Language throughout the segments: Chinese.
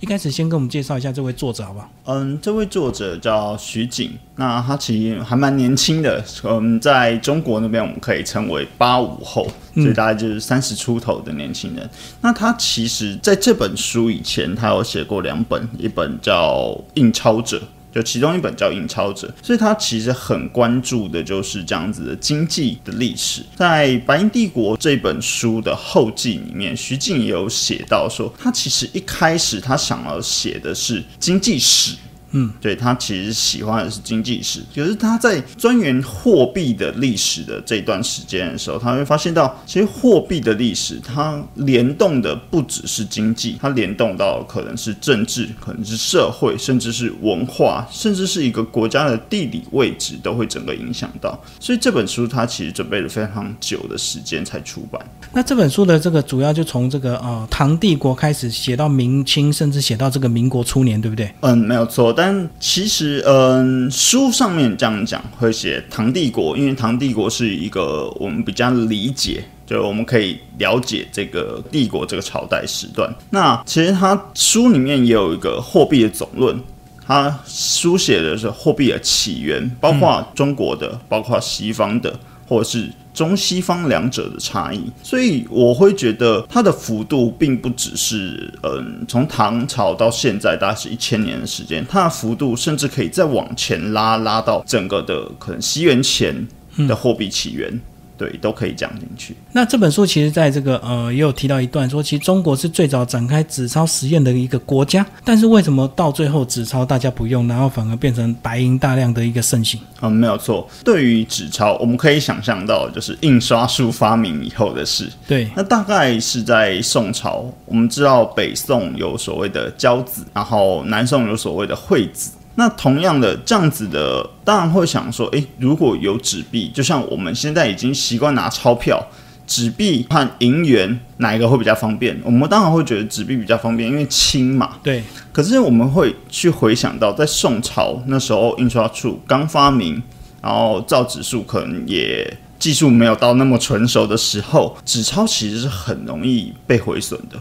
一开始先跟我们介绍一下这位作者好不好？嗯，这位作者叫徐景，那他其实还蛮年轻的，嗯，在中国那边我们可以称为八五后，所以大概就是三十出头的年轻人。那他其实在这本书以前，他有写过两本，一本叫《印钞者》。就其中一本叫《印钞者》，所以他其实很关注的就是这样子的经济的历史。在《白银帝国》这本书的后记里面，徐静也有写到说，他其实一开始他想要写的是经济史。嗯，对他其实喜欢的是经济史，可是他在钻研货币的历史的这段时间的时候，他会发现到，其实货币的历史它联动的不只是经济，它联动到可能是政治，可能是社会，甚至是文化，甚至是一个国家的地理位置都会整个影响到。所以这本书他其实准备了非常久的时间才出版。那这本书的这个主要就从这个呃唐帝国开始写到明清，甚至写到这个民国初年，对不对？嗯，没有错。但其实，嗯，书上面这样讲会写唐帝国，因为唐帝国是一个我们比较理解，就我们可以了解这个帝国这个朝代时段。那其实他书里面也有一个货币的总论，他书写的是货币的起源，包括中国的，包括西方的，或者是。中西方两者的差异，所以我会觉得它的幅度并不只是，嗯，从唐朝到现在大概是一千年的时间，它的幅度甚至可以再往前拉，拉到整个的可能西元前的货币起源。对，都可以讲进去。那这本书其实在这个呃，也有提到一段说，其实中国是最早展开纸钞实验的一个国家，但是为什么到最后纸钞大家不用，然后反而变成白银大量的一个盛行？嗯，没有错。对于纸钞，我们可以想象到，就是印刷术发明以后的事。对，那大概是在宋朝，我们知道北宋有所谓的交子，然后南宋有所谓的会子。那同样的这样子的，当然会想说，诶，如果有纸币，就像我们现在已经习惯拿钞票，纸币和银元哪一个会比较方便？我们当然会觉得纸币比较方便，因为轻嘛。对。可是我们会去回想到，在宋朝那时候，印刷术刚发明，然后造纸术可能也技术没有到那么纯熟的时候，纸钞其实是很容易被毁损的。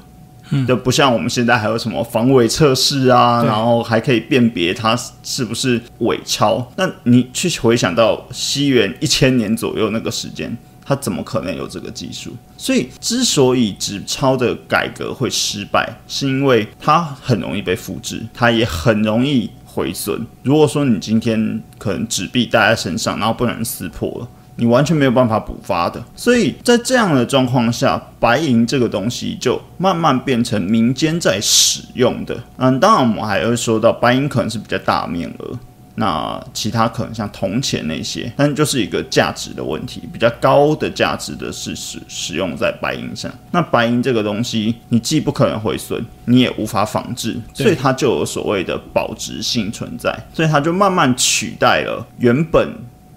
就不像我们现在还有什么防伪测试啊，然后还可以辨别它是不是伪钞。那你去回想到西元一千年左右那个时间，它怎么可能有这个技术？所以，之所以纸钞的改革会失败，是因为它很容易被复制，它也很容易毁损。如果说你今天可能纸币带在身上，然后不能撕破了。你完全没有办法补发的，所以在这样的状况下，白银这个东西就慢慢变成民间在使用的。嗯，当然我们还会说到白银可能是比较大面额，那其他可能像铜钱那些，但就是一个价值的问题，比较高的价值的是使使用在白银上。那白银这个东西，你既不可能毁损，你也无法仿制，所以它就有所谓的保值性存在，所以它就慢慢取代了原本。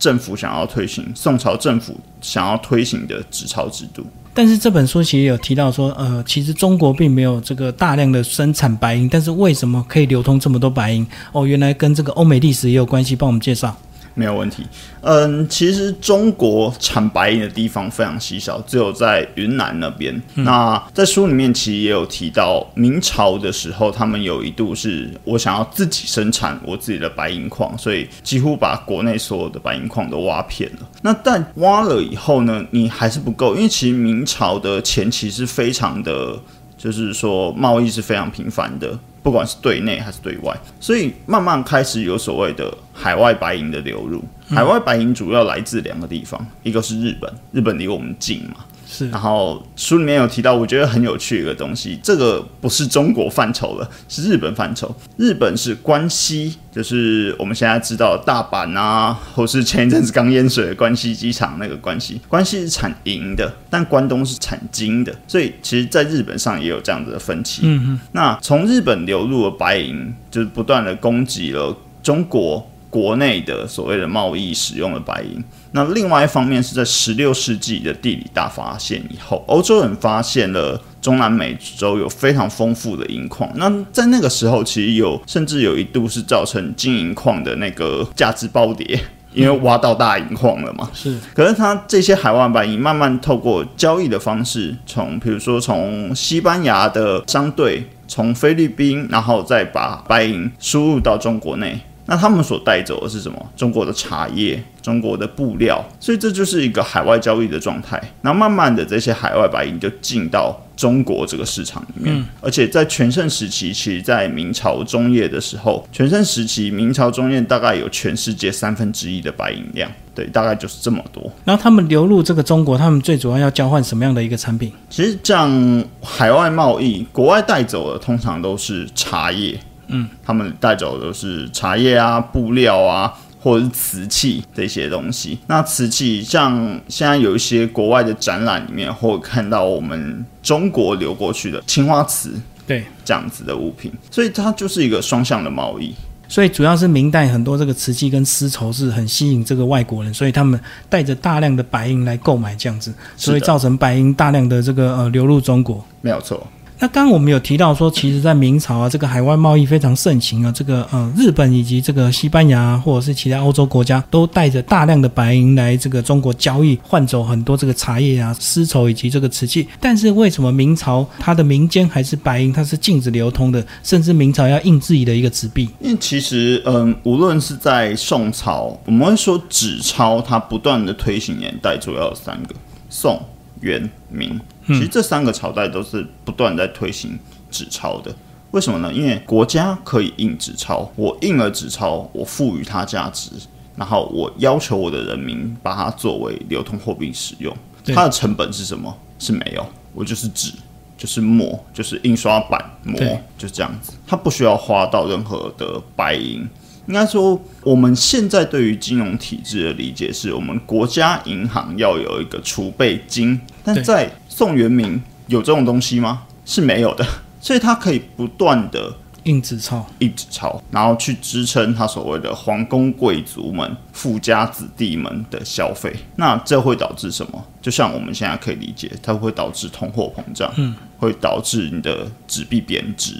政府想要推行宋朝政府想要推行的纸钞制度，但是这本书其实有提到说，呃，其实中国并没有这个大量的生产白银，但是为什么可以流通这么多白银？哦，原来跟这个欧美历史也有关系，帮我们介绍。没有问题。嗯，其实中国产白银的地方非常稀少，只有在云南那边。那在书里面其实也有提到，明朝的时候，他们有一度是我想要自己生产我自己的白银矿，所以几乎把国内所有的白银矿都挖遍了。那但挖了以后呢，你还是不够，因为其实明朝的前期是非常的，就是说贸易是非常频繁的。不管是对内还是对外，所以慢慢开始有所谓的海外白银的流入。海外白银主要来自两个地方，一个是日本，日本离我们近嘛。是，然后书里面有提到，我觉得很有趣一个东西，这个不是中国范畴了，是日本范畴。日本是关西，就是我们现在知道大阪啊，或是前一阵子刚淹水的关西机场那个关西，关西是产银的，但关东是产金的，所以其实在日本上也有这样子的分歧。嗯嗯，那从日本流入的白银，就是不断的供给了中国。国内的所谓的贸易使用的白银，那另外一方面是在十六世纪的地理大发现以后，欧洲人发现了中南美洲有非常丰富的银矿。那在那个时候，其实有甚至有一度是造成金银矿的那个价值暴跌，因为挖到大银矿了嘛。是，可是它这些海外白银慢慢透过交易的方式，从比如说从西班牙的商队。从菲律宾，然后再把白银输入到中国内。那他们所带走的是什么？中国的茶叶、中国的布料，所以这就是一个海外交易的状态。然后慢慢的，这些海外白银就进到中国这个市场里面。而且在全盛时期，其实，在明朝中叶的时候，全盛时期明朝中叶大概有全世界三分之一的白银量，对，大概就是这么多。然后他们流入这个中国，他们最主要要交换什么样的一个产品？其实这样海外贸易，国外带走的通常都是茶叶。嗯，他们带走的是茶叶啊、布料啊，或者是瓷器这些东西。那瓷器像现在有一些国外的展览里面，会看到我们中国流过去的青花瓷，对这样子的物品，所以它就是一个双向的贸易。所以主要是明代很多这个瓷器跟丝绸是很吸引这个外国人，所以他们带着大量的白银来购买这样子，所以造成白银大量的这个呃流入中国。没有错。那刚刚我们有提到说，其实，在明朝啊，这个海外贸易非常盛行啊，这个呃，日本以及这个西班牙或者是其他欧洲国家，都带着大量的白银来这个中国交易，换走很多这个茶叶啊、丝绸以及这个瓷器。但是为什么明朝它的民间还是白银，它是禁止流通的，甚至明朝要印自己的一个纸币？因为其实，嗯，无论是在宋朝，我们会说纸钞，它不断的推行年代主要有三个：宋、元、明。其实这三个朝代都是不断在推行纸钞的，为什么呢？因为国家可以印纸钞，我印了纸钞，我赋予它价值，然后我要求我的人民把它作为流通货币使用。它的成本是什么？是没有，我就是纸，就是墨，就是印刷版墨，就是这样子。它不需要花到任何的白银。应该说，我们现在对于金融体制的理解是，我们国家银行要有一个储备金，但在宋元明有这种东西吗？是没有的，所以它可以不断的印纸钞，印纸钞，然后去支撑他所谓的皇宫贵族们、富家子弟们的消费。那这会导致什么？就像我们现在可以理解，它会导致通货膨胀，嗯，会导致你的纸币贬值。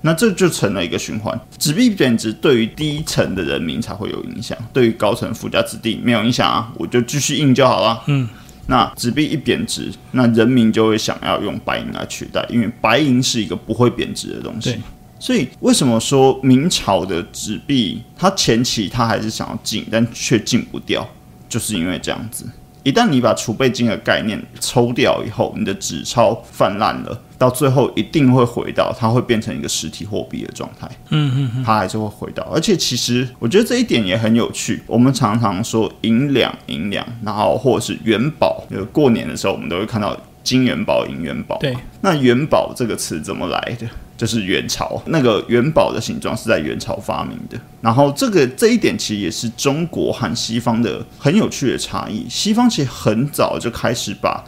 那这就成了一个循环，纸币贬值对于低层的人民才会有影响，对于高层富家子弟没有影响啊，我就继续印就好了，嗯。那纸币一贬值，那人民就会想要用白银来取代，因为白银是一个不会贬值的东西。所以为什么说明朝的纸币，它前期它还是想要进，但却进不掉，就是因为这样子。一旦你把储备金的概念抽掉以后，你的纸钞泛滥了，到最后一定会回到它会变成一个实体货币的状态。嗯嗯嗯，它还是会回到。而且其实我觉得这一点也很有趣。我们常常说银两银两，然后或者是元宝，就过年的时候我们都会看到金元宝、银元宝。对，那元宝这个词怎么来的？就是元朝那个元宝的形状是在元朝发明的，然后这个这一点其实也是中国和西方的很有趣的差异。西方其实很早就开始把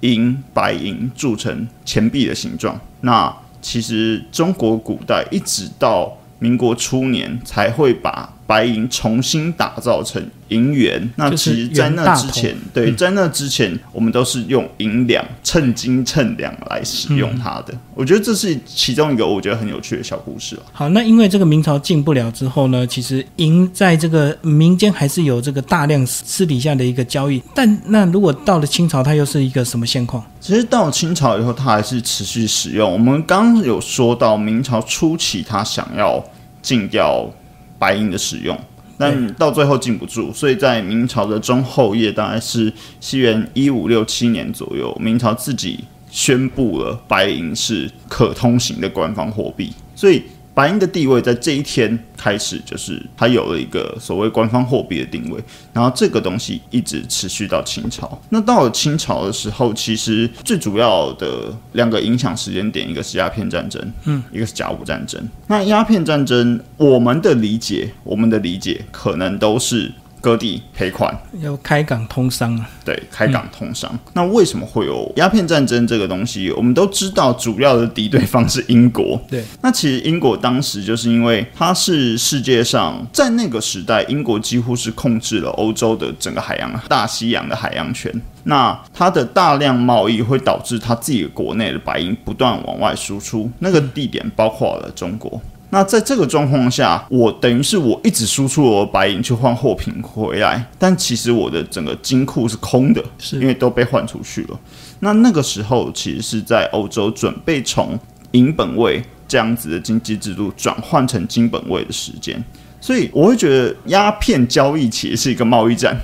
银白银铸成钱币的形状，那其实中国古代一直到民国初年才会把白银重新打造成。银元，那其实，在那之前，对，在那之前，我们都是用银两称斤称两来使用它的。我觉得这是其中一个我觉得很有趣的小故事好，那因为这个明朝进不了之后呢，其实银在这个民间还是有这个大量私底下的一个交易。但那如果到了清朝，它又是一个什么现况？其实到清朝以后，它还是持续使用。我们刚刚有说到，明朝初期，它想要禁掉白银的使用。但到最后禁不住，所以在明朝的中后叶，大概是西元一五六七年左右，明朝自己宣布了白银是可通行的官方货币，所以。白银的地位在这一天开始，就是它有了一个所谓官方货币的定位，然后这个东西一直持续到清朝。那到了清朝的时候，其实最主要的两个影响时间点，一个是鸦片战争，嗯，一个是甲午战争。那鸦片战争，我们的理解，我们的理解可能都是。割地赔款，要开港通商啊！对，开港通商。那为什么会有鸦片战争这个东西？我们都知道，主要的敌对方是英国。对，那其实英国当时就是因为它是世界上在那个时代，英国几乎是控制了欧洲的整个海洋、大西洋的海洋权。那它的大量贸易会导致它自己国内的白银不断往外输出，那个地点包括了中国。那在这个状况下，我等于是我一直输出我的白银去换货品回来，但其实我的整个金库是空的，是因为都被换出去了。那那个时候其实是在欧洲准备从银本位这样子的经济制度转换成金本位的时间。所以我会觉得鸦片交易其实是一个贸易战，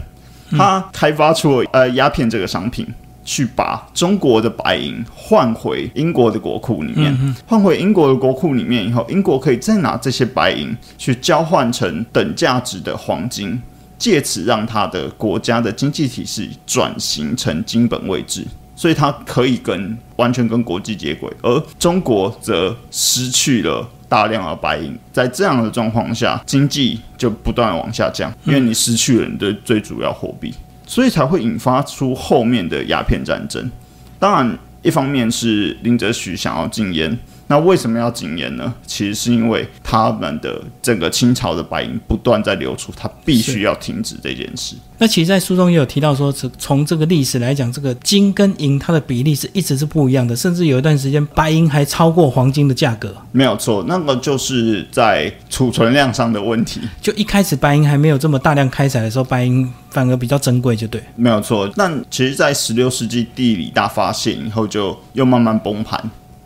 它开发出了呃鸦片这个商品。去把中国的白银换回英国的国库里面，换回英国的国库里面以后，英国可以再拿这些白银去交换成等价值的黄金，借此让他的国家的经济体系转型成金本位制，所以它可以跟完全跟国际接轨，而中国则失去了大量的白银，在这样的状况下，经济就不断往下降，因为你失去了你的最主要货币。所以才会引发出后面的鸦片战争。当然，一方面是林则徐想要禁烟。那为什么要禁烟呢？其实是因为他们的整个清朝的白银不断在流出，他必须要停止这件事。那其实，在书中也有提到说，从从这个历史来讲，这个金跟银它的比例是一直是不一样的，甚至有一段时间白银还超过黄金的价格。没有错，那个就是在储存量上的问题。就一开始白银还没有这么大量开采的时候，白银反而比较珍贵，就对。没有错，但其实，在十六世纪地理大发现以后，就又慢慢崩盘。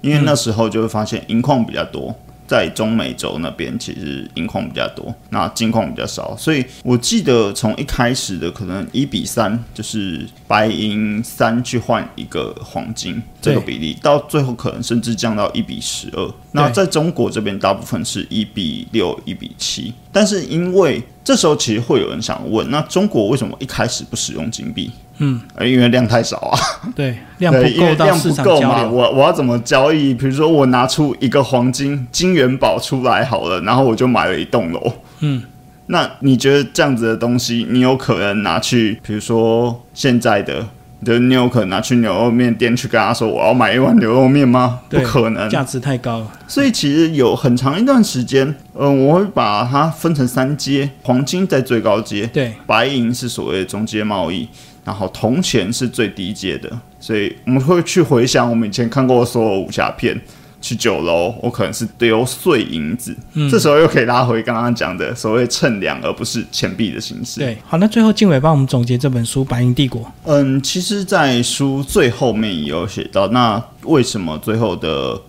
因为那时候就会发现银矿比较多，在中美洲那边其实银矿比较多，那金矿比较少，所以我记得从一开始的可能一比三，就是白银三去换一个黄金这个比例，到最后可能甚至降到一比十二。那在中国这边大部分是一比六、一比七，但是因为这时候其实会有人想问，那中国为什么一开始不使用金币？嗯，因为量太少啊。对，量不够到市场交流。我我要怎么交易？比如说，我拿出一个黄金金元宝出来好了，然后我就买了一栋楼。嗯，那你觉得这样子的东西，你有可能拿去？比如说现在的，就你有可能拿去牛肉面店去跟他说，我要买一碗牛肉面吗？不可能，价值太高了。所以其实有很长一段时间，嗯，我会把它分成三阶：黄金在最高阶，对，白银是所谓的中阶贸易。然后铜钱是最低阶的，所以我们会去回想我们以前看过的所有武侠片，去酒楼，我可能是丢碎银子，这时候又可以拉回刚刚讲的所谓称量，而不是钱币的形式。对，好，那最后静伟帮我们总结这本书《白银帝国》。嗯，其实，在书最后面也有写到，那为什么最后的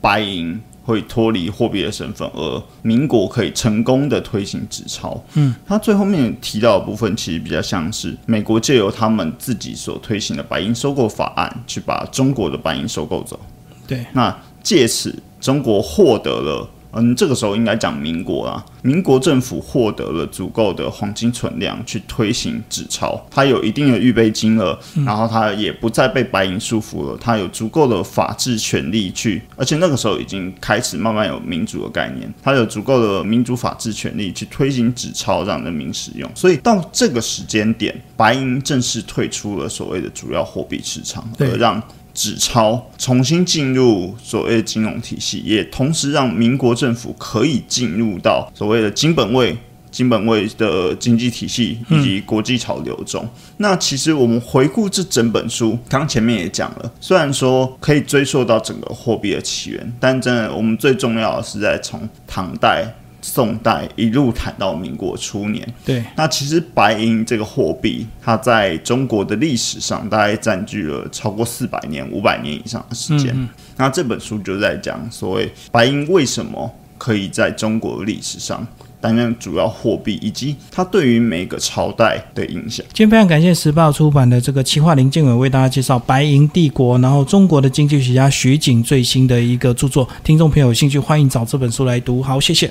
白银？会脱离货币的身份，而民国可以成功的推行纸钞。嗯，他最后面提到的部分，其实比较像是美国借由他们自己所推行的白银收购法案，去把中国的白银收购走。对，那借此中国获得了。嗯，这个时候应该讲民国啦。民国政府获得了足够的黄金存量去推行纸钞，它有一定的预备金额，然后它也不再被白银束缚了，它有足够的法治权利去，而且那个时候已经开始慢慢有民主的概念，它有足够的民主法治权利去推行纸钞让人民使用。所以到这个时间点，白银正式退出了所谓的主要货币市场，而让。纸钞重新进入所谓的金融体系，也同时让民国政府可以进入到所谓的金本位、金本位的经济体系以及国际潮流中。那其实我们回顾这整本书，刚前面也讲了，虽然说可以追溯到整个货币的起源，但真的我们最重要的是在从唐代。宋代一路谈到民国初年，对，那其实白银这个货币，它在中国的历史上大概占据了超过四百年、五百年以上的时间。那这本书就在讲所谓白银为什么可以在中国历史上担任主要货币，以及它对于每个朝代的影响。今天非常感谢时报出版的这个企划林建伟为大家介绍《白银帝国》，然后中国的经济学家徐景最新的一个著作。听众朋友有兴趣，欢迎找这本书来读。好，谢谢。